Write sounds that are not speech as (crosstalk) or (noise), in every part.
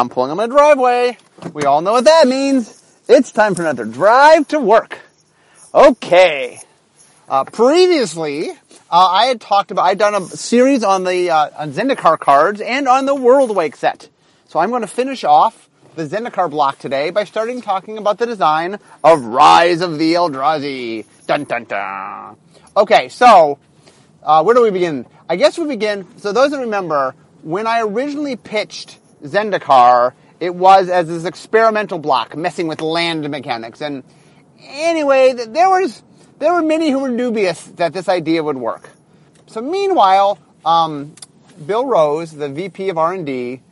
I'm pulling on my driveway. We all know what that means. It's time for another drive to work. Okay. Uh, previously, uh, I had talked about, I'd done a series on the uh, on Zendikar cards and on the Worldwake set. So I'm going to finish off the Zendikar block today by starting talking about the design of Rise of the Eldrazi. Dun dun dun. Okay, so uh, where do we begin? I guess we begin. So those that remember, when I originally pitched Zendikar, it was as this experimental block, messing with land mechanics. And anyway, there was there were many who were dubious that this idea would work. So meanwhile, um, Bill Rose, the VP of R&D,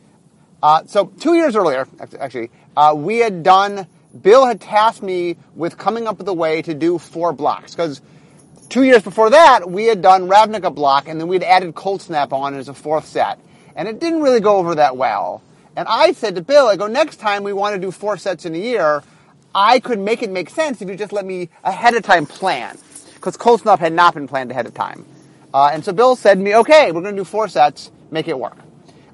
uh, so two years earlier, actually, uh, we had done. Bill had tasked me with coming up with a way to do four blocks because two years before that we had done Ravnica block and then we'd added Cold Snap on as a fourth set and it didn't really go over that well. And I said to Bill, I go, next time we want to do four sets in a year, I could make it make sense if you just let me ahead of time plan. Because Cold Snap had not been planned ahead of time. Uh, and so Bill said to me, okay, we're going to do four sets, make it work.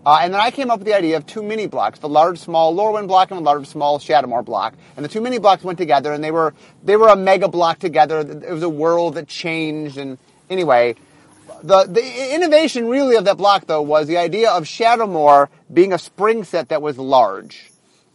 Uh, and then I came up with the idea of two mini blocks, the large, small Lorwyn block and the large, small Shadowmoor block. And the two mini blocks went together and they were, they were a mega block together. It was a world that changed. And anyway, the, the innovation really of that block though was the idea of Shadowmoor being a spring set that was large.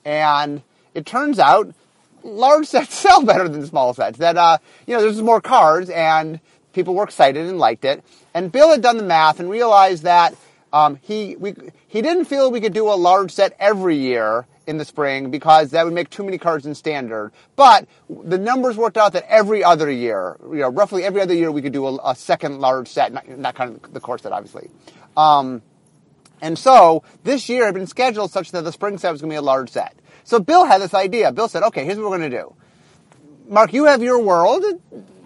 And it turns out large (laughs) sets sell better than small sets. That, uh, you know, there's more cards and people were excited and liked it. And Bill had done the math and realized that um, he we, he didn't feel we could do a large set every year in the spring because that would make too many cards in standard. But the numbers worked out that every other year, you know, roughly every other year, we could do a, a second large set, not, not, kind of the core set, obviously. Um, and so this year had been scheduled such that the spring set was going to be a large set. So Bill had this idea. Bill said, "Okay, here's what we're going to do. Mark, you have your world.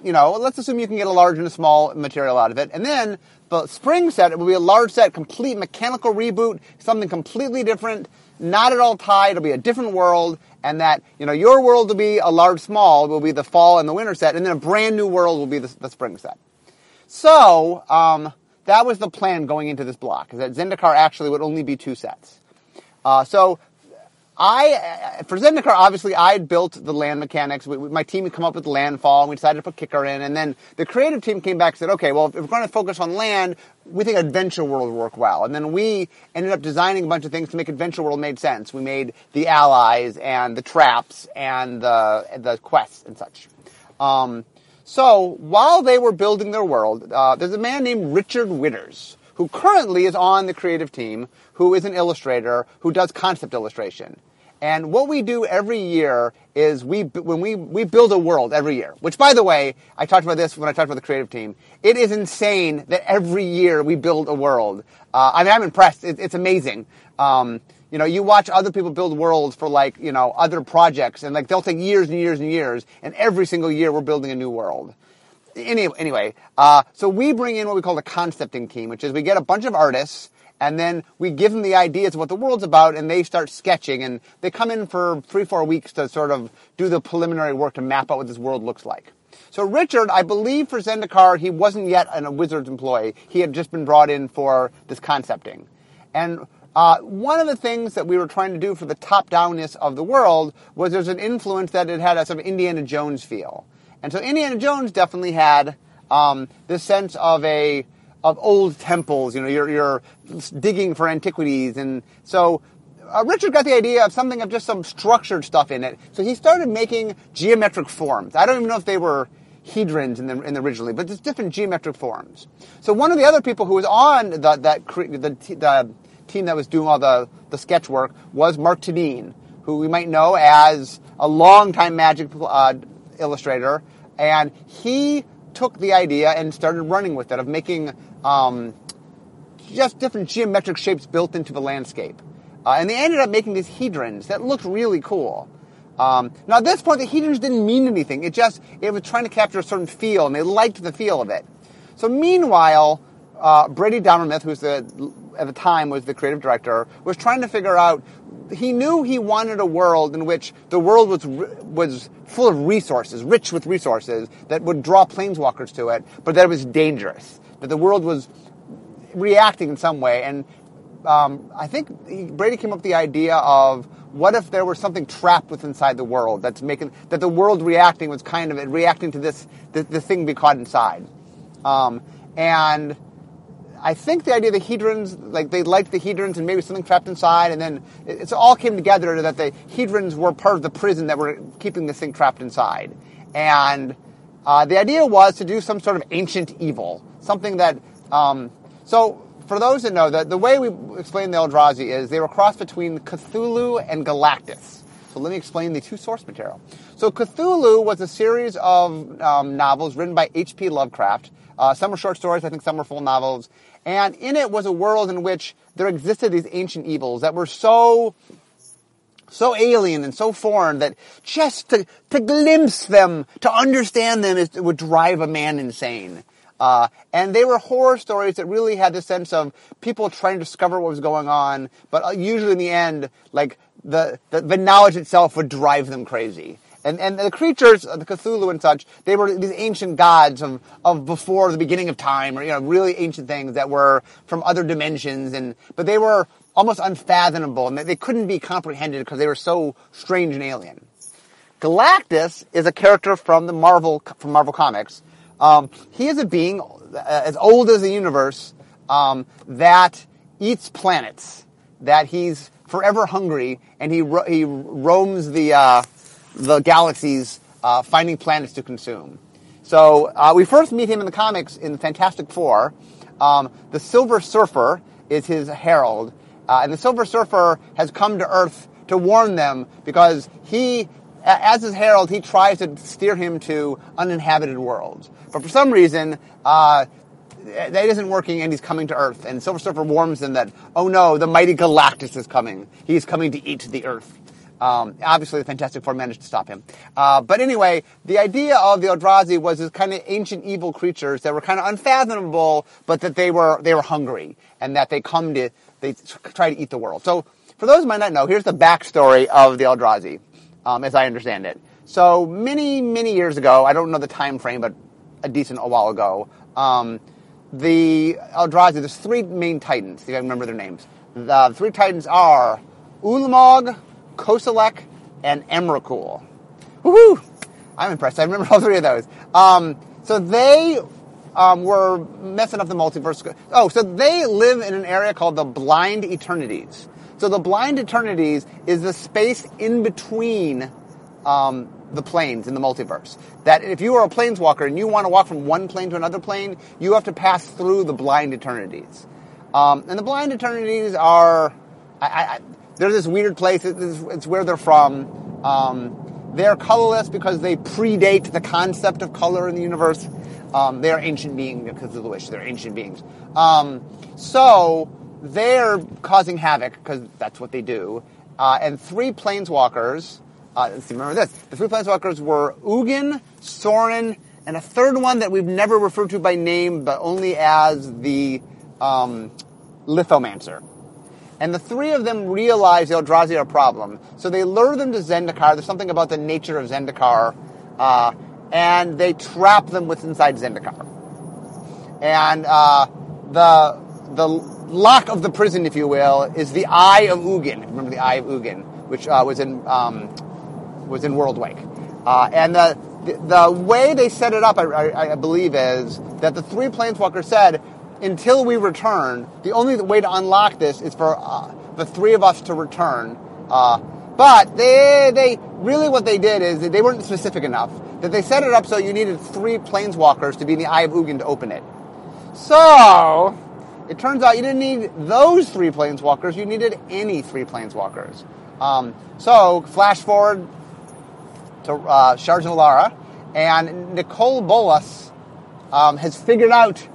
You know, let's assume you can get a large and a small material out of it, and then." The spring set, it will be a large set, complete mechanical reboot, something completely different not at all tied. It'll be a different world, and that you know your world will be a large small will be the fall and the winter set, and then a brand new world will be the, the spring set. So um, that was the plan going into this block. Is that Zendikar actually would only be two sets. Uh, so I, for Zendikar, obviously, I had built the land mechanics. We, my team had come up with landfall, and we decided to put kicker in. And then the creative team came back and said, okay, well, if we're going to focus on land, we think Adventure World would work well. And then we ended up designing a bunch of things to make Adventure World made sense. We made the allies and the traps and the, the quests and such. Um, so while they were building their world, uh, there's a man named Richard Whitters who currently is on the creative team, who is an illustrator who does concept illustration. And what we do every year is we when we we build a world every year. Which, by the way, I talked about this when I talked about the creative team. It is insane that every year we build a world. Uh, I mean, I'm impressed. It, it's amazing. Um, you know, you watch other people build worlds for like you know other projects, and like they'll take years and years and years, and every single year we're building a new world. Anyway, anyway uh, so we bring in what we call the concepting team, which is we get a bunch of artists and then we give them the ideas of what the world's about and they start sketching and they come in for three four weeks to sort of do the preliminary work to map out what this world looks like. So richard i believe for zendikar he wasn't yet a wizard's employee. He had just been brought in for this concepting. And uh, one of the things that we were trying to do for the top-downness of the world was there's an influence that it had a sort of indiana jones feel. And so indiana jones definitely had um, this sense of a of old temples. You know, you're, you're digging for antiquities. And so uh, Richard got the idea of something of just some structured stuff in it. So he started making geometric forms. I don't even know if they were hedrons in the, in the originally, but just different geometric forms. So one of the other people who was on the, that, the, the team that was doing all the, the sketch work was Mark Tedin, who we might know as a longtime magic uh, illustrator. And he took the idea and started running with it of making um, just different geometric shapes built into the landscape. Uh, and they ended up making these hedrons that looked really cool. Um, now at this point, the hedrons didn't mean anything. It just it was trying to capture a certain feel, and they liked the feel of it. So meanwhile, uh, Brady Dommermuth, who's the at the time was the creative director, was trying to figure out. He knew he wanted a world in which the world was was full of resources, rich with resources that would draw planeswalkers to it, but that it was dangerous that the world was reacting in some way. And um, I think Brady came up with the idea of what if there was something trapped within inside the world that's making that the world reacting was kind of reacting to this the, the thing be caught inside, um, and I think the idea of the hedrons, like they liked the hedrons and maybe something trapped inside, and then it, it's all came together that the hedrons were part of the prison that were keeping this thing trapped inside, and uh, the idea was to do some sort of ancient evil, something that um, so for those that know, the, the way we explain the Eldrazi is they were a cross between Cthulhu and Galactus. So let me explain the two source material. So Cthulhu was a series of um, novels written by H.P. Lovecraft. Uh, some were short stories, I think some were full novels. And in it was a world in which there existed these ancient evils that were so so alien and so foreign that just to, to glimpse them, to understand them, is, would drive a man insane. Uh, and they were horror stories that really had the sense of people trying to discover what was going on, but uh, usually in the end, like the, the, the knowledge itself would drive them crazy. And, and the creatures, the Cthulhu and such, they were these ancient gods of, of before the beginning of time, or, you know, really ancient things that were from other dimensions, and, but they were almost unfathomable, and they couldn't be comprehended because they were so strange and alien. Galactus is a character from the Marvel, from Marvel Comics, um, he is a being uh, as old as the universe um, that eats planets. That he's forever hungry, and he ro- he roams the uh, the galaxies, uh, finding planets to consume. So uh, we first meet him in the comics in Fantastic Four. Um, the Silver Surfer is his herald, uh, and the Silver Surfer has come to Earth to warn them because he as his herald, he tries to steer him to uninhabited worlds. But for some reason, uh, that isn't working and he's coming to Earth. And Silver Surfer warns them that, oh no, the mighty Galactus is coming. He's coming to eat the Earth. Um, obviously, the Fantastic Four managed to stop him. Uh, but anyway, the idea of the Eldrazi was this kind of ancient evil creatures that were kind of unfathomable, but that they were they were hungry and that they come to they try to eat the world. So, for those who might not know, here's the backstory of the Eldrazi um, as I understand it. So many, many years ago, I don't know the time frame, but a decent a while ago, um, the Eldrazi, there's three main titans, if I remember their names. The three titans are Ulamog, Kozilek, and Emrakul. Woohoo! I'm impressed. I remember all three of those. Um, so they um, were messing up the multiverse. Oh, so they live in an area called the Blind Eternities. So the blind eternities is the space in between um, the planes in the multiverse. That if you are a planeswalker and you want to walk from one plane to another plane, you have to pass through the blind eternities. Um, and the blind eternities are, I, I, they're this weird place. It's, it's where they're from. Um, they're colorless because they predate the concept of color in the universe. Um, they are ancient beings because of the wish. They're ancient beings. Um, so they're causing havoc because that's what they do. Uh, and three planeswalkers. Uh, remember this: the three planeswalkers were Ugin, Sorin, and a third one that we've never referred to by name, but only as the um, Lithomancer. And the three of them realize the Eldrazi are a problem, so they lure them to Zendikar. There's something about the nature of Zendikar, uh, and they trap them with inside Zendikar. And uh, the the lock of the prison, if you will, is the Eye of Ugin. Remember the Eye of Ugin, which uh, was in um, was in Worldwake. Uh, and the, the, the way they set it up, I, I, I, believe, is that the three planeswalkers said, until we return, the only way to unlock this is for uh, the three of us to return. Uh, but they they really what they did is they weren't specific enough that they set it up so you needed three planeswalkers to be in the Eye of Ugin to open it. So it turns out you didn't need those three planeswalkers, you needed any three planeswalkers. Um, so, flash forward to uh, Alara, and Nicol Bolas um, has figured out,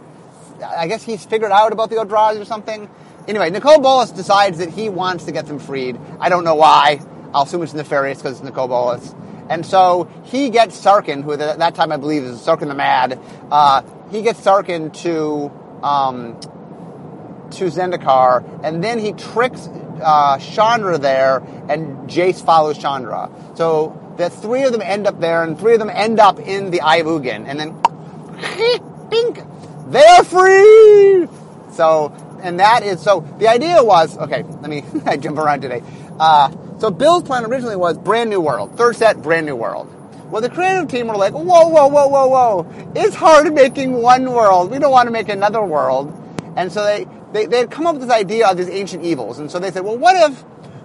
I guess he's figured out about the Eldrazi or something. Anyway, Nicol Bolas decides that he wants to get them freed. I don't know why. I'll assume it's nefarious because it's Nicol Bolas. And so he gets Sarkhan, who at that time I believe is Sarkhan the Mad. Uh, he gets Sarkhan to um, to Zendikar, and then he tricks uh, Chandra there, and Jace follows Chandra. So the three of them end up there, and three of them end up in the Ugin, and then, (laughs) bink, they're free! So, and that is so. The idea was okay. Let me (laughs) I jump around today. Uh, so Bill's plan originally was brand new world, third set, brand new world. Well, the creative team were like, whoa, whoa, whoa, whoa, whoa! It's hard making one world. We don't want to make another world, and so they they they had come up with this idea of these ancient evils, and so they said, well, what if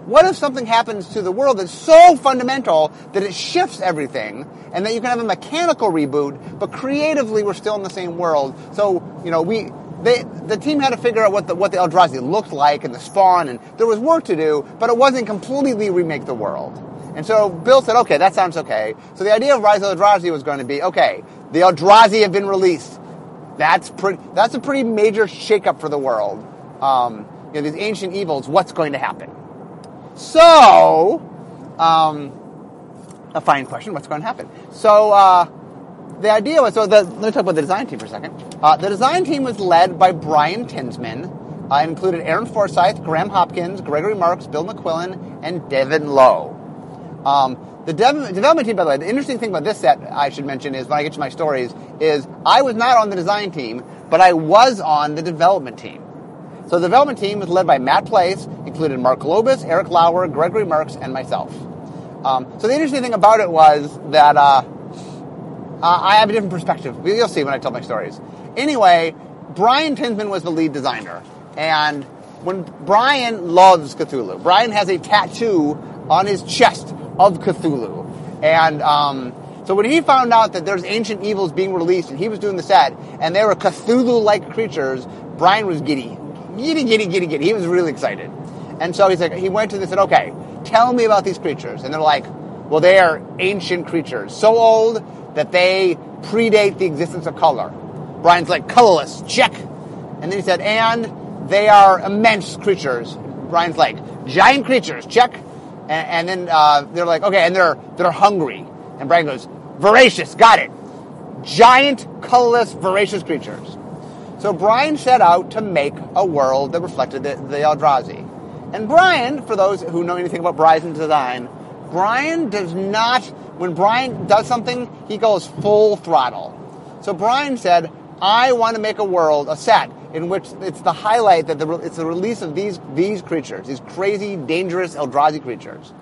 what if something happens to the world that's so fundamental that it shifts everything and that you can have a mechanical reboot, but creatively we're still in the same world? So, you know, we, they, the team had to figure out what the, what the Eldrazi looked like and the spawn, and there was work to do, but it wasn't completely remake the world. And so Bill said, okay, that sounds okay. So the idea of Rise of Eldrazi was going to be, okay, the Eldrazi have been released. That's pretty, that's a pretty major shakeup for the world. Um, you know, these ancient evils, what's going to happen? So, um, a fine question. What's going to happen? So, uh, the idea was so. The, let me talk about the design team for a second. Uh, the design team was led by Brian Tinsman. Uh, included Aaron Forsythe, Graham Hopkins, Gregory Marks, Bill McQuillan, and Devin Lowe. Um, the dev- development team, by the way, the interesting thing about this set, I should mention, is when I get to my stories, is I was not on the design team, but I was on the development team. So the development team was led by Matt Place, included Mark Globus, Erik Lauer, Gregory Marks, and myself. Um, so the interesting thing about it was that uh, uh, I have a different perspective. You'll see when I tell my stories. Anyway, Brian Tinsman was the lead designer, and when Brian loves Cthulhu, Brian has a tattoo on his chest of Cthulhu, and um, so when he found out that there's ancient evils being released, and he was doing the set, and they were Cthulhu-like creatures, Brian was giddy giddy, giddy, giddy, giddy. He was really excited. And so he's like, he went to them and said, okay, tell me about these creatures. And they're like, well, they are ancient creatures, so old that they predate the existence of color. Brian's like, colorless, check. And then he said, and they are immense creatures. Brian's like, giant creatures, check. And, and then uh, they're like, okay, and they're they're hungry. And Brian goes, voracious, got it. Giant, colorless, voracious creatures. So Brian set out to make a world that reflected the, the Eldrazi. And Brian, for those who know anything about Brian's design, Brian does not, when Brian does something, he goes full throttle. So Brian said, I want to make a world, a set, in which it's the highlight that the, it's the release of these, these creatures, these crazy, dangerous Eldrazi creatures.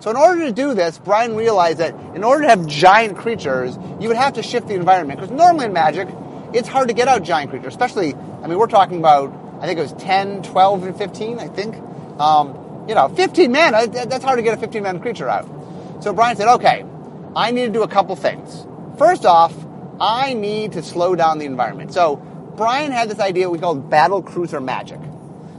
So in order to do this, Brian realized that in order to have giant creatures, you would have to shift the environment. Because normally in Magic, it's hard to get out giant creatures, especially, I mean, we're talking about, I think it was 10, 12, and 15, I think. Um, you know, 15 men, uh, that's hard to get a 15 man creature out. So Brian said, okay, I need to do a couple things. First off, I need to slow down the environment. So Brian had this idea we called battle cruiser magic.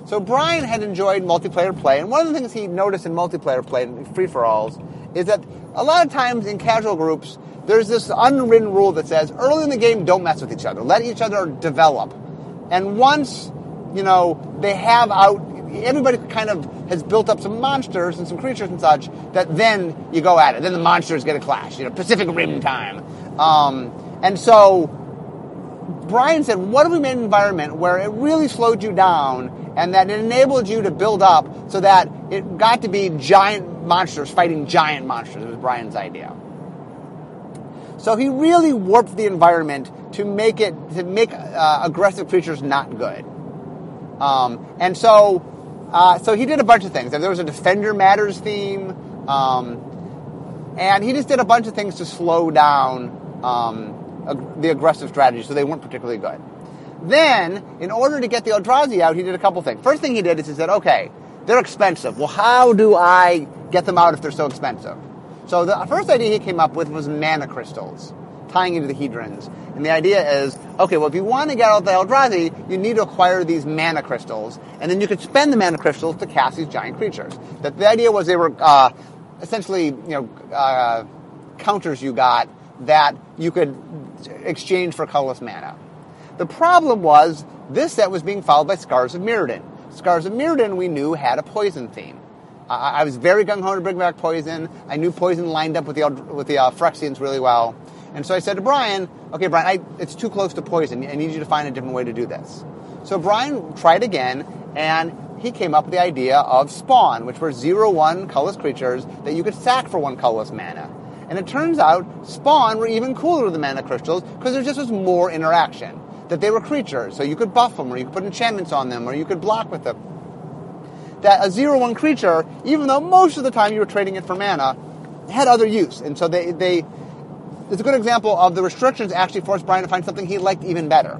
So Brian had enjoyed multiplayer play, and one of the things he noticed in multiplayer play, in free for alls, is that a lot of times in casual groups, there's this unwritten rule that says early in the game, don't mess with each other. Let each other develop. And once, you know, they have out, everybody kind of has built up some monsters and some creatures and such, that then you go at it. Then the monsters get a clash, you know, Pacific Rim time. Um, and so Brian said, what if we made an environment where it really slowed you down and that it enabled you to build up so that it got to be giant monsters fighting giant monsters? It was Brian's idea. So he really warped the environment to make it to make uh, aggressive creatures not good. Um, and so, uh, so he did a bunch of things. There was a Defender Matters theme, um, and he just did a bunch of things to slow down um, ag- the aggressive strategy, so they weren't particularly good. Then, in order to get the Eldrazi out, he did a couple things. First thing he did is he said, "Okay, they're expensive. Well, how do I get them out if they're so expensive?" So the first idea he came up with was mana crystals, tying into the hedrons. And the idea is, okay, well, if you want to get out the Eldrazi, you need to acquire these mana crystals, and then you could spend the mana crystals to cast these giant creatures. That the idea was they were uh, essentially, you know, uh, counters you got that you could exchange for colorless mana. The problem was this set was being followed by Scars of Mirrodin. Scars of Mirrodin we knew had a poison theme. I, I was very gung ho to bring back Poison. I knew Poison lined up with the with the uh, Phyrexians really well, and so I said to Brian, "Okay, Brian, I, it's too close to Poison. I need you to find a different way to do this." So Brian tried again, and he came up with the idea of Spawn, which were zero one colorless creatures that you could sack for one colorless mana. And it turns out Spawn were even cooler than mana crystals because there just was more interaction. that they were creatures. So you could buff them, or you could put enchantments on them, or you could block with them. That a zero one creature, even though most of the time you were trading it for mana, had other use, and so they they. It's a good example of the restrictions actually forced Brian to find something he liked even better.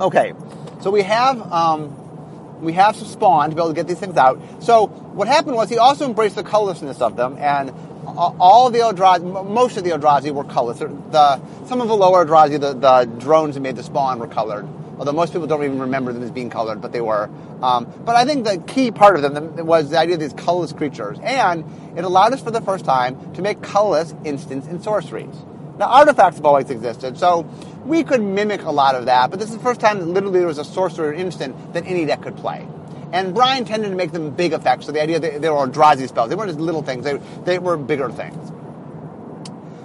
Okay, so we have um, we have some spawn to be able to get these things out. So what happened was he also embraced the colorlessness of them, and all the Eldrazi, most of the Eldrazi were colorless. The, some of the lower Eldrazi, the, the drones that made the spawn were colored. Although most people don't even remember them as being colored, but they were. Um, but I think the key part of them was the idea of these colorless creatures, and it allowed us for the first time to make colorless instants and sorceries. Now artifacts have always existed, so we could mimic a lot of that, but this is the first time that literally there was a sorcerer instant that any deck could play. And Brian tended to make them big effects. So the idea that they were Eldrazi spells. They weren't just little things. They, they were bigger things.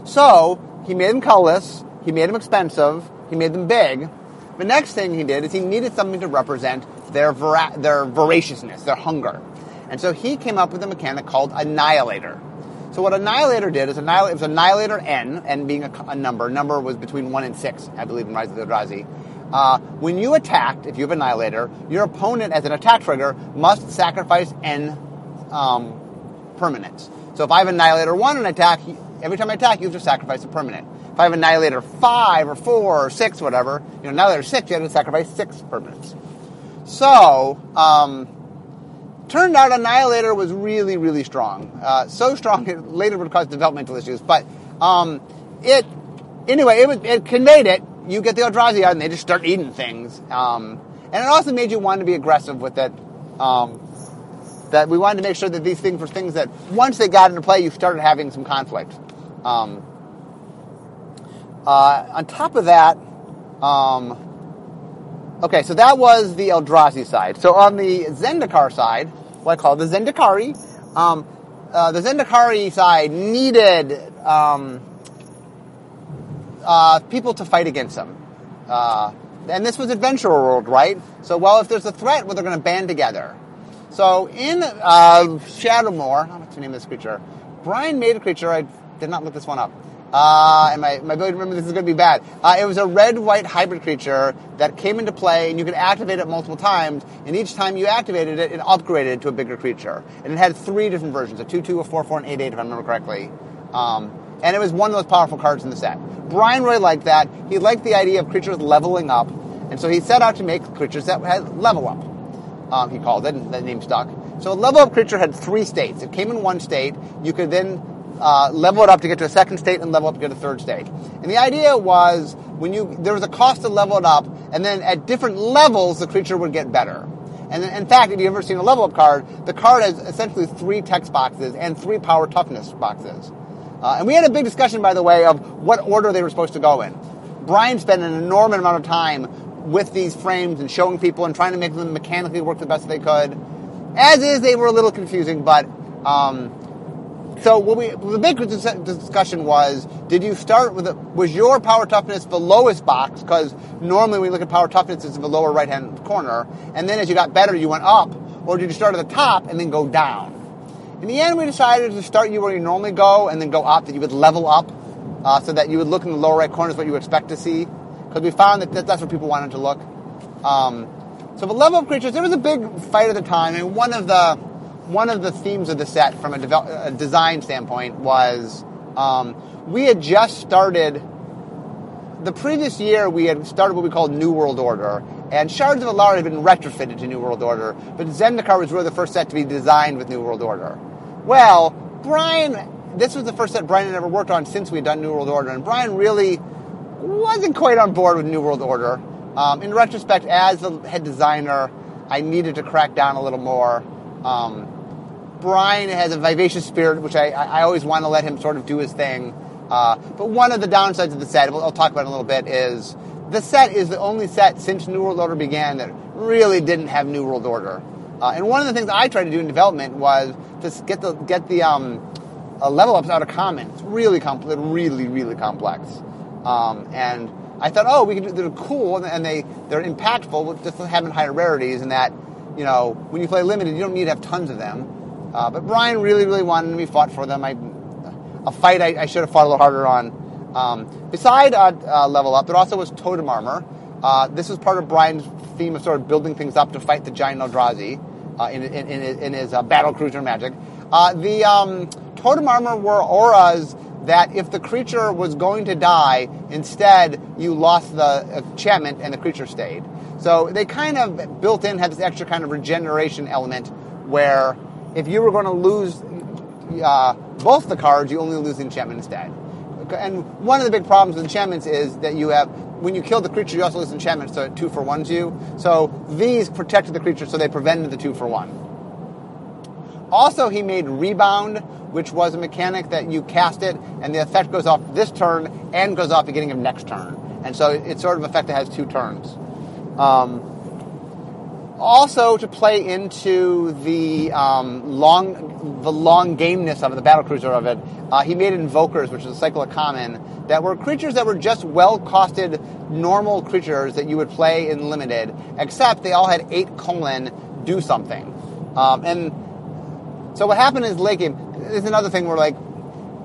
So he made them colorless. He made them expensive. He made them big. The next thing he did is he needed something to represent their, their voraciousness, their hunger. And so he came up with a mechanic called Annihilator. So what Annihilator did is annihilate, it was Annihilator N, N being a, a, number. Number was between 1 and 6, I believe, in Rise of the Eldrazi. Uh, when you attacked, if you have Annihilator, your opponent, as an attack trigger, must sacrifice N um, permanents. So if I have Annihilator 1 and attack, every time I attack, you have to sacrifice a permanent. If I have Annihilator 5 or 4 or 6, whatever, you know, now Annihilator 6, you have to sacrifice 6 permanents. So, um, turned out Annihilator was really, really strong. Uh, so strong (laughs) it later would cause developmental issues, but um, it, anyway, it, was, it conveyed it you get the Eldrazi out and they just start eating things. Um, and it also made you want to be aggressive with it. Um, that we wanted to make sure that these things were things that once they got into play, you started having some conflict. Um, uh, on top of that, um, okay, so that was the Eldrazi side. So on the Zendikar side, what I call the Zendikari, um, uh, the Zendikari side needed um, uh, people to fight against them. Uh, and this was Adventure World, right? So, well, if there's a threat, well, they're going to band together. So, in uh, Shadowmoor, what's the name of this creature? Brian made a creature. I did not look this one up. Uh, and my, my ability to remember this is going to be bad. Uh, it was a red-white hybrid creature that came into play, and you could activate it multiple times. And each time you activated it, it upgraded to a bigger creature. And it had three different versions: a two-two, a four-four, and eight-eight, if I remember correctly. Um, and it was one of the most powerful cards in the set. Brian Roy liked that. He liked the idea of creatures leveling up, and so he set out to make creatures that had level up. Um, he called it, and that name stuck. So a level up creature had three states. It came in one state. You could then uh, level it up to get to a second state and level up to get to a third state. And the idea was when you there was a cost to level it up, and then at different levels the creature would get better. And in fact, if you've ever seen a level up card, the card has essentially three text boxes and three power toughness boxes. Uh, and we had a big discussion, by the way, of what order they were supposed to go in. Brian spent an enormous amount of time with these frames and showing people and trying to make them mechanically work the best they could. As is, they were a little confusing, but um, so we the big discussion was: Did you start with a, was your power toughness the lowest box? Because normally when we look at power toughness, it's in the lower right hand corner, and then as you got better, you went up, or did you start at the top and then go down? In the end, we decided to start you where you normally go and then go up, that you would level up uh, so that you would look in the lower right corner is what you expect to see. Because we found that that's where people wanted to look. Um, so the level of creatures, there was a big fight at the time, and one of the one of the themes of the set from a, develop, a design standpoint was um, we had just started the previous year we had started what we called New World Order, and Shards of Alara had been retrofitted to New World Order, but Zendikar was really the first set to be designed with New World Order. Well, Brian, this was the first set Brian had ever worked on since we'd done New World Order, and Brian really wasn't quite on board with New World Order. Um, in retrospect, as the head designer, I needed to crack down a little more. Um, Brian has a vivacious spirit, which I, I always want to let him sort of do his thing. Uh, but one of the downsides of the set, I'll talk about in a little bit, is the set is the only set since New World Order began that really didn't have New World Order. Uh, and one of the things I tried to do in development was to get the get the um, uh, level ups out of common. It's really complex, really really complex. Um, and I thought, oh, we can do, they're cool and they they're impactful with just having higher rarities, and that you know when you play limited, you don't need to have tons of them. Uh, but Brian really really wanted me fought for them. I a fight I, I, should have fought a little harder on. Um, beside uh, uh, level up, there also was totem armor. Uh, this was part of Brian's theme of sort of building things up to fight the giant Eldrazi uh, in, in, in, in, his uh, battle cruiser magic. The um, totem armor were auras that if the creature was going to die, instead you lost the enchantment and the creature stayed. So they kind of built in had this extra kind of regeneration element where if you were going to lose uh, both the cards, you only lose enchantment instead. And one of the big problems with enchantments is that you have when you kill the creature, you also lose enchantment, so it two for ones you. So these protected the creature, so they prevented the two for one. Also, he made rebound, which was a mechanic that you cast it, and the effect goes off this turn and goes off beginning of next turn. And so it's sort of effect that has two turns. Um, also, to play into the um, long, the long gameness of it, the battle cruiser of it, uh, he made invokers, which is a cycle of common, that were creatures that were just well-costed, normal creatures that you would play in limited, except they all had eight colon do something. Um, and so what happened is late game is another thing where like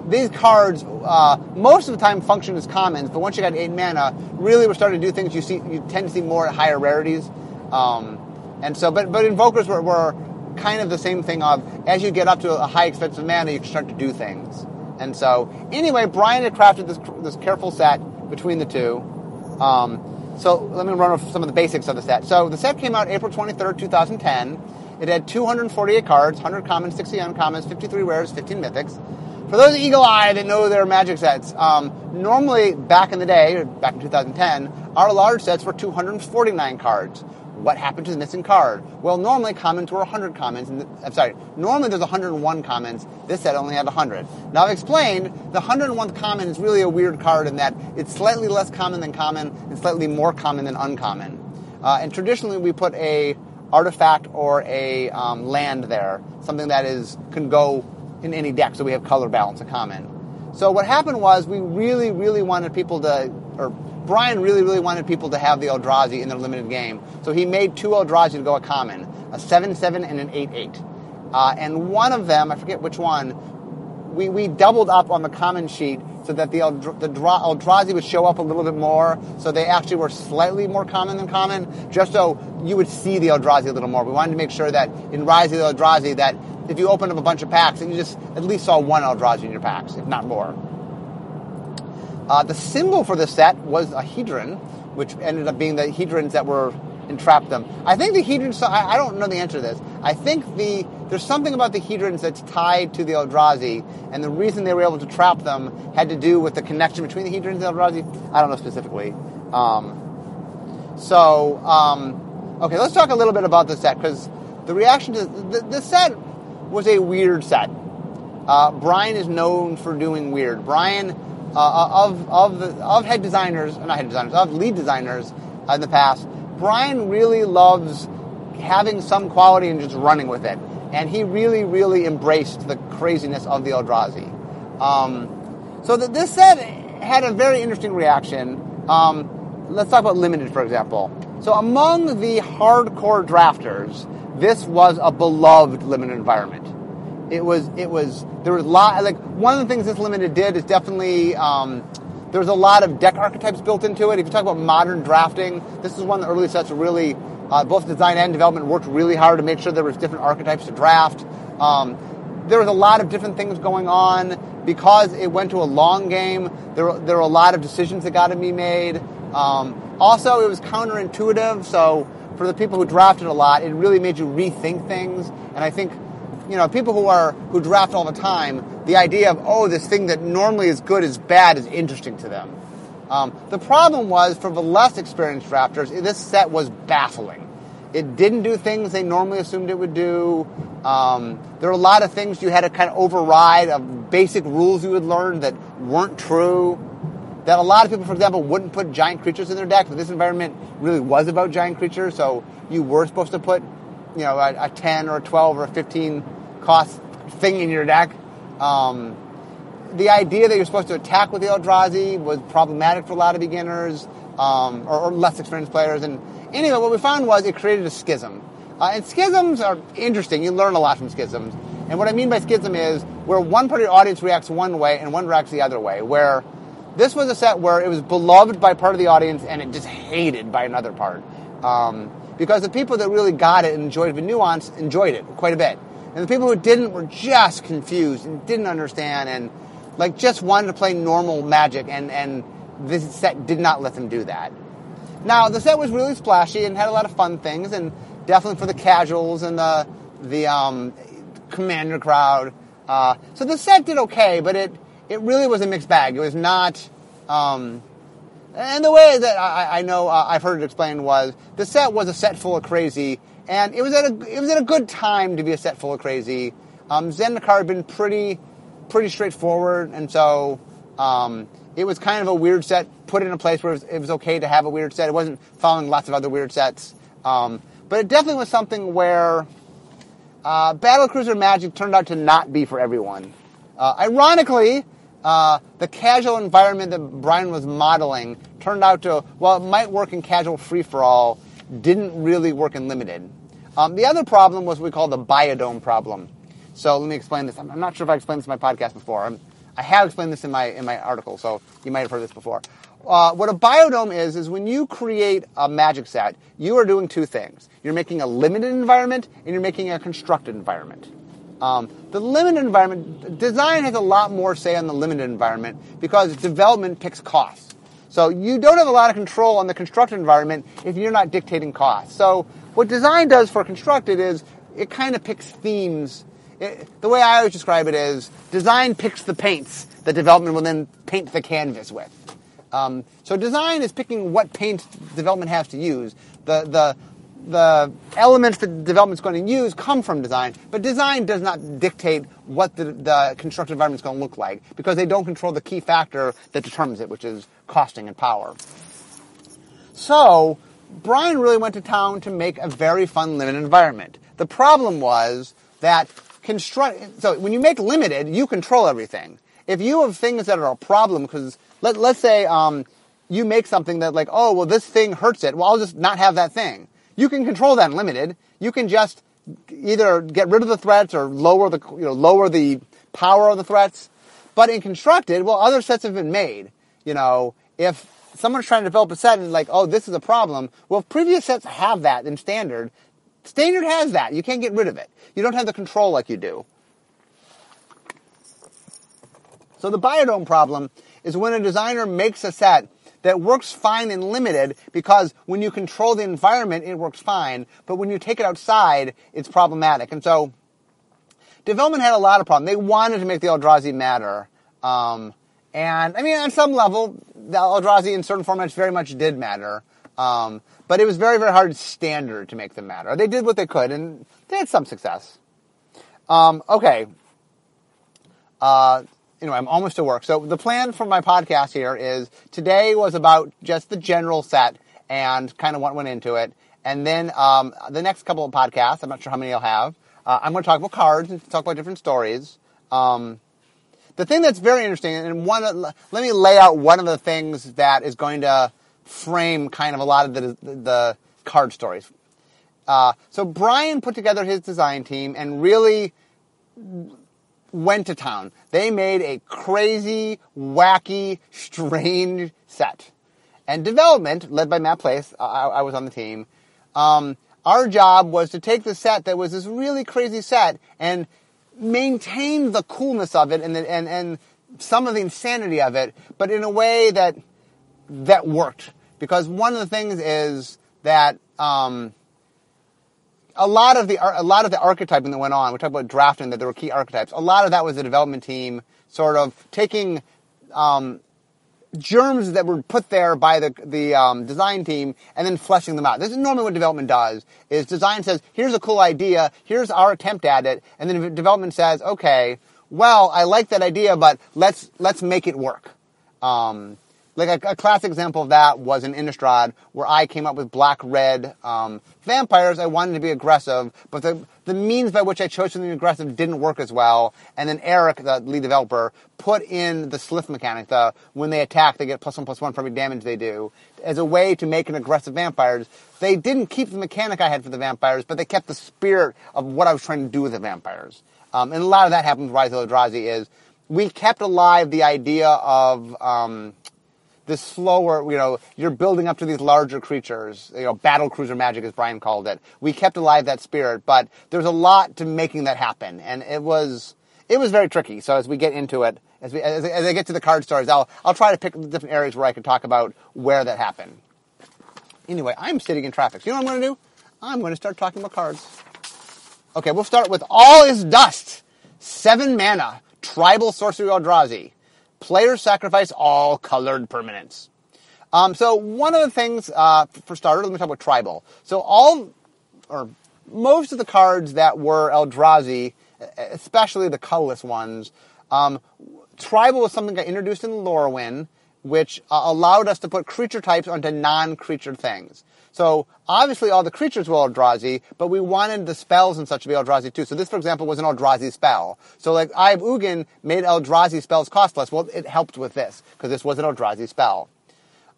these cards uh, most of the time function as commons, but once you got eight mana, really we're starting to do things you see you tend to see more at higher rarities. Um, and so, but but invokers were, were kind of the same thing of as you get up to a high expensive mana, you can start to do things. And so, anyway, Brian had crafted this this careful set between the two. Um, so let me run over some of the basics of the set. So the set came out April 23rd, 2010. It had 248 cards, 100 commons, 60 uncommons, 53 rares, 15 mythics. For those eagle eye that know their magic sets, um, normally back in the day, back in 2010, our large sets were 249 cards. What happened to the missing card? Well, normally comments were 100 commons. The, I'm sorry, normally there's 101 comments. This set only had 100. Now I've explained the 101th common is really a weird card in that it's slightly less common than common and slightly more common than uncommon. Uh, and traditionally we put a artifact or a um, land there, something that is can go in any deck, so we have color balance, a common. So what happened was we really, really wanted people to, or Brian really, really wanted people to have the Eldrazi in their limited game. So he made two Eldrazi to go a common, a 7-7 and an 8-8. Uh, and one of them, I forget which one, we, we doubled up on the common sheet so that the, Eldra- the Eldrazi would show up a little bit more. So they actually were slightly more common than common, just so you would see the Eldrazi a little more. We wanted to make sure that in Rise of the Eldrazi that if you opened up a bunch of packs, and you just at least saw one Eldrazi in your packs, if not more. Uh, the symbol for the set was a hedron, which ended up being the hedrons that were entrapped them. I think the hedrons. I, I don't know the answer to this. I think the there's something about the hedrons that's tied to the Eldrazi, and the reason they were able to trap them had to do with the connection between the hedrons and the Eldrazi. I don't know specifically. Um, so, um, okay, let's talk a little bit about the set because the reaction to the, the set was a weird set. Uh, Brian is known for doing weird. Brian, uh, of of the of head designers, not head designers, of lead designers in the past, Brian really loves having some quality and just running with it. And he really, really embraced the craziness of the Eldrazi. Um, so the, this set had a very interesting reaction. Um, let's talk about limited, for example. So among the hardcore drafters, this was a beloved limited environment. It was, it was, there was a lot, like, one of the things this limited did is definitely, um, there was a lot of deck archetypes built into it. If you talk about modern drafting, this is one of the early sets really, uh, both design and development worked really hard to make sure there was different archetypes to draft. Um, there was a lot of different things going on because it went to a long game. There, there were a lot of decisions that got to be made. Um, also, it was counterintuitive, so for the people who drafted a lot, it really made you rethink things. And I think, you know, people who are who draft all the time, the idea of oh, this thing that normally is good is bad is interesting to them. Um, the problem was for the less experienced drafters, this set was baffling. It didn't do things they normally assumed it would do. Um, there were a lot of things you had to kind of override of basic rules you had learned that weren't true that a lot of people, for example, wouldn't put giant creatures in their deck, but this environment really was about giant creatures, so you were supposed to put, you know, a, a 10 or a 12 or a 15 cost thing in your deck. Um, the idea that you're supposed to attack with the Eldrazi was problematic for a lot of beginners um, or, or, less experienced players. And anyway, what we found was it created a schism. Uh, and schisms are interesting. You learn a lot from schisms. And what I mean by schism is where one part of your audience reacts one way and one reacts the other way. Where this was a set where it was beloved by part of the audience and it just hated by another part. Um, because the people that really got it and enjoyed the nuance enjoyed it quite a bit. And the people who didn't were just confused and didn't understand and like just wanted to play normal magic and, and this set did not let them do that. Now the set was really splashy and had a lot of fun things and definitely for the casuals and the the um, commander crowd. Uh, so the set did okay, but it it really was a mixed bag. It was not. Um, and the way that I, I know uh, I've heard it explained was the set was a set full of crazy, and it was at a it was at a good time to be a set full of crazy. Um, Zendikar had been pretty pretty straightforward, and so um, it was kind of a weird set put in a place where it was, it was, okay to have a weird set. It wasn't following lots of other weird sets, um, but it definitely was something where uh, Battle Cruiser Magic turned out to not be for everyone. Uh, ironically, uh, the casual environment that Brian was modeling turned out to, well, it might work in casual free for all, didn't really work in limited. Um, the other problem was what we call the biodome problem. So let me explain this. I'm, I'm not sure if I explained this in my podcast before. I'm, i have explained this in my in my article, so you might have heard this before. Uh, what a biodome is is when you create a magic set, you are doing two things. You're making a limited environment and you're making a constructed environment. Um, the limited environment, design has a lot more say on the limited environment because development picks costs. So you don't have a lot of control on the constructed environment if you're not dictating costs. So what design does for constructed is it kind of picks themes. It, the way I always describe it is design picks the paints that development will then paint the canvas with. Um, so design is picking what paint development has to use. The, the, the elements that development is going to use come from design, but design does not dictate what the, the constructed environment is going to look like because they don't control the key factor that determines it, which is costing and power. So, Brian really went to town to make a very fun limited environment. The problem was that construct, so when you make limited, you control everything. If you have things that are a problem, because let, let's say, um, you make something that like, oh, well, this thing hurts it. Well, I'll just not have that thing. You can control that in limited. You can just either get rid of the threats or lower the you know lower the power of the threats. But in constructed, well, other sets have been made. You know, if someone's trying to develop a set and like, oh, this is a problem. Well, previous sets have that in standard. Standard has that. You can't get rid of it. You don't have the control like you do. So the biodome problem is when a designer makes a set that works fine and limited because when you control the environment, it works fine. But when you take it outside, it's problematic. And so development had a lot of problems. They wanted to make the Eldrazi matter. Um, and I mean, on some level, the Eldrazi in certain formats very much did matter. Um, but it was very, very hard standard to make them matter. They did what they could, and they had some success. Um, okay. Uh, anyway, I'm almost to work. So the plan for my podcast here is today was about just the general set and kind of what went into it. And then um, the next couple of podcasts, I'm not sure how many I'll have. Uh, I'm going to talk about cards and talk about different stories. Um, the thing that's very interesting, and one, let me lay out one of the things that is going to frame kind of a lot of the, the, card stories. Uh, so Brian put together his design team and really went to town. They made a crazy, wacky, strange set. And development, led by Matt Place, I, I was on the team. Um, our job was to take the set that was this really crazy set and maintain the coolness of it and, the, and, and some of the insanity of it, but in a way that that worked. Because one of the things is that um, a lot of the a lot of the archetyping that went on. We talked about drafting that there were key archetypes. A lot of that was the development team sort of taking um, germs that were put there by the the um, design team and then fleshing them out. This is normally what development does. Is design says, "Here's a cool idea. Here's our attempt at it," and then development says, "Okay, well, I like that idea, but let's let's make it work." Um, like a, a, classic example of that was in Innistrad, where I came up with black red um, vampires. I wanted to be aggressive, but the the means by which I chose to be aggressive didn't work as well. And then Erik, the lead developer, put in the Slith mechanic, the when they attack, they get plus one plus one for every damage they do, as a way to make an aggressive vampires. They didn't keep the mechanic I had for the vampires, but they kept the spirit of what I was trying to do with the vampires. Um, and a lot of that happened with Rise of Eldrazi is we kept alive the idea of um, this slower, you know, you're building up to these larger creatures, you know, battle cruiser magic as Brian called it. We kept alive that spirit, but there's a lot to making that happen, and it was it was very tricky. So as we get into it, as we as, as I get to the card stories, I'll I'll try to pick the different areas where I can talk about where that happened. Anyway, I'm sitting in traffic. So you know what I'm going to do? I'm going to start talking about cards. Okay, we'll start with All is Dust. Seven mana, tribal sorcery Eldrazi. Players sacrifice all colored permanents. Um, so one of the things, uh, for starters, let me talk about tribal. So all, or most of the cards that were Eldrazi, especially the colorless ones, um, tribal was something that introduced in Lorwyn, which uh, allowed us to put creature types onto non-creature things. So obviously all the creatures were Eldrazi, but we wanted the spells and such to be Eldrazi too. So this, for example, was an Eldrazi spell. So like Eye of Ugin made Eldrazi spells cost less. Well, it helped with this because this was an Eldrazi spell.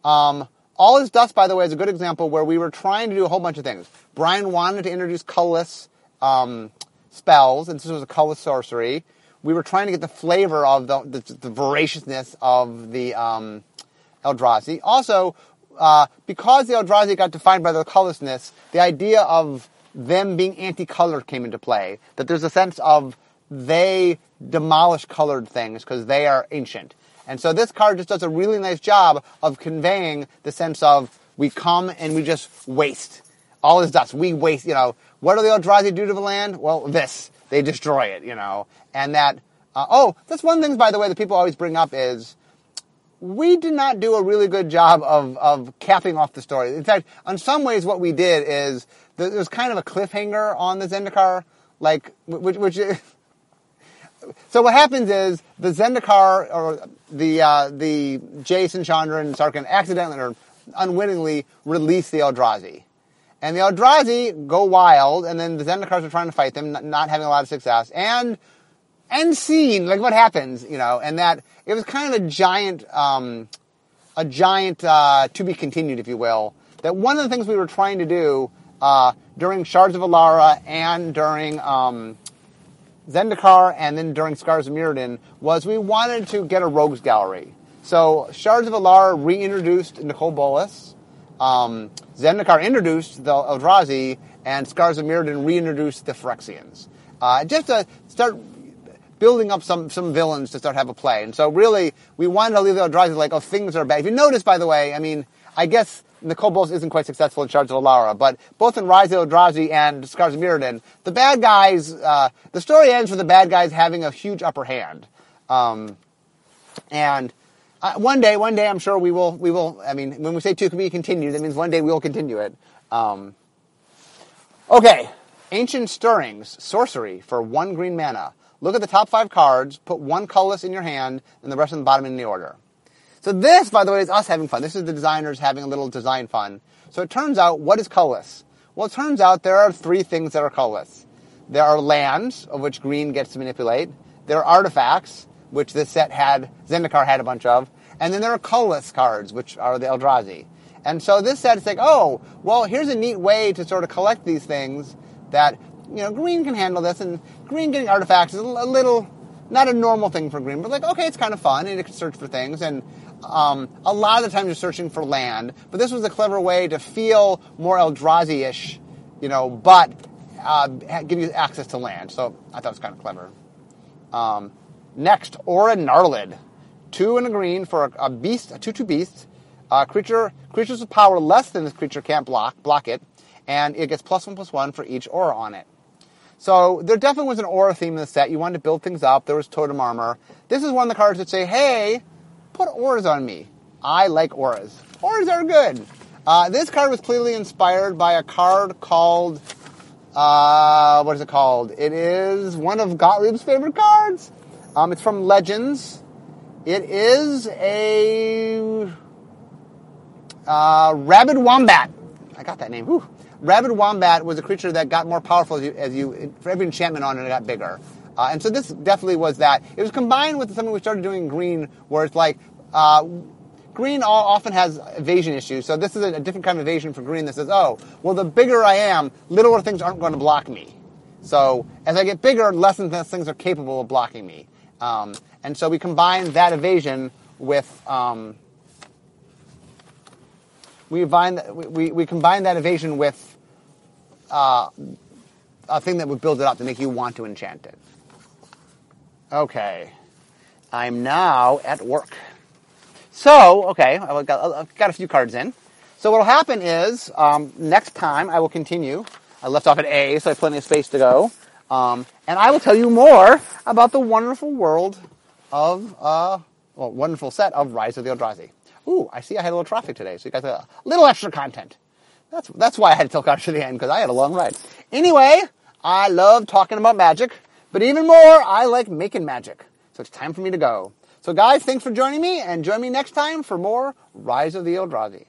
Um, all is Dust, by the way, is a good example where we were trying to do a whole bunch of things. Brian wanted to introduce colorless um, spells, and this was a colorless sorcery. We were trying to get the flavor of the, the, the voraciousness of the um, Eldrazi. Also, uh, because the Eldrazi got defined by their colorlessness, the idea of them being anti-color came into play. That there's a sense of they demolish colored things because they are ancient. And so this card just does a really nice job of conveying the sense of we come and we just waste. All is dust. We waste, you know. What do the Eldrazi do to the land? Well, this. They destroy it, you know. And that, uh, oh, that's one thing, by the way, that people always bring up is we did not do a really good job of, of capping off the story. In fact, in some ways, what we did is there's kind of a cliffhanger on the Zendikar, like which, which (laughs) so what happens is the Zendikar or the uh, the Jace, Chandra, and Sarkhan accidentally or unwittingly release the Eldrazi. And the Eldrazi go wild, and then the Zendikars are trying to fight them, not having a lot of success. And end scene, like what happens, you know, and that it was kind of a giant, um, a giant uh, to be continued, if you will. That one of the things we were trying to do uh, during Shards of Alara and during um, Zendikar and then during Scars of Mirrodin was we wanted to get a rogues gallery. So Shards of Alara reintroduced Nicol Bolas. Um, Zendikar introduced the Eldrazi, and Scars of Mirrodin reintroduced the Phyrexians. Uh, just to start building up some, some villains to start have a play. And so really, we wanted to leave the Eldrazi like, oh, things are bad. If you notice, by the way, I mean, I guess Nicol Bolas isn't quite successful in Shards of Alara, but both in Rise of Eldrazi and Scars of Mirrodin, the bad guys, uh, the story ends with the bad guys having a huge upper hand. Um, and uh, one day, one day, I'm sure we will, we will, I mean, when we say to be continued, that means one day we will continue it. Um, okay. Ancient Stirrings, sorcery for one green mana. Look at the top five cards, put one colorless in your hand, and the rest on the bottom in the order. So this, by the way, is us having fun. This is the designers having a little design fun. So it turns out, what is colorless? Well, it turns out there are three things that are colorless. There are lands, of which green gets to manipulate. There are artifacts, which this set had, Zendikar had a bunch of. And then there are colorless cards, which are the Eldrazi. And so this set is like, oh, well, here's a neat way to sort of collect these things that you know, green can handle this, and green getting artifacts is a little, not a normal thing for green, but like, okay, it's kind of fun, and it can search for things, and um, a lot of the time you're searching for land, but this was a clever way to feel more Eldrazi-ish, you know, but uh, give you access to land. So I thought it was kind of clever. Um, next, Aura Gnarlid. Two and a green for a, a beast, a 2-2 beast. Uh, creature, creatures with power less than this creature can't block, block it, and it gets plus one plus one for each aura on it. So there definitely was an aura theme in the set. You wanted to build things up. There was totem armor. This is one of the cards that say, hey, put auras on me. I like auras. Auras are good. Uh, this card was clearly inspired by a card called, uh, what is it called? It is one of Gottlieb's favorite cards. Um, it's from Legends. It is a uh, Rabid Wombat. I got that name. Whew. Rabid Wombat was a creature that got more powerful as you, as you for every enchantment on it, it got bigger. Uh, and so this definitely was that. It was combined with something we started doing in green, where it's like uh, green often has evasion issues. So this is a, different kind of evasion for green that says, oh, well, the bigger I am, littler things aren't going to block me. So as I get bigger, less and less things are capable of blocking me. Um, and so we combine that evasion with um, we combine, we, we combine that evasion with uh, a thing that would build it up to make you want to enchant it. Okay. I'm now at work. So, okay, I've got, I've got a few cards in. So what'll happen is, um, next time I will continue. I left off at A, so I have plenty of space to go. Um, and I will tell you more about the wonderful world of, uh, well, wonderful set of Rise of the Eldrazi. Ooh, I see I had a little traffic today, so you got a little extra content. That's, that's why I had to till to the end, because I had a long ride. Anyway, I love talking about magic, but even more, I like making magic. So it's time for me to go. So guys, thanks for joining me, and join me next time for more Rise of the Eldrazi.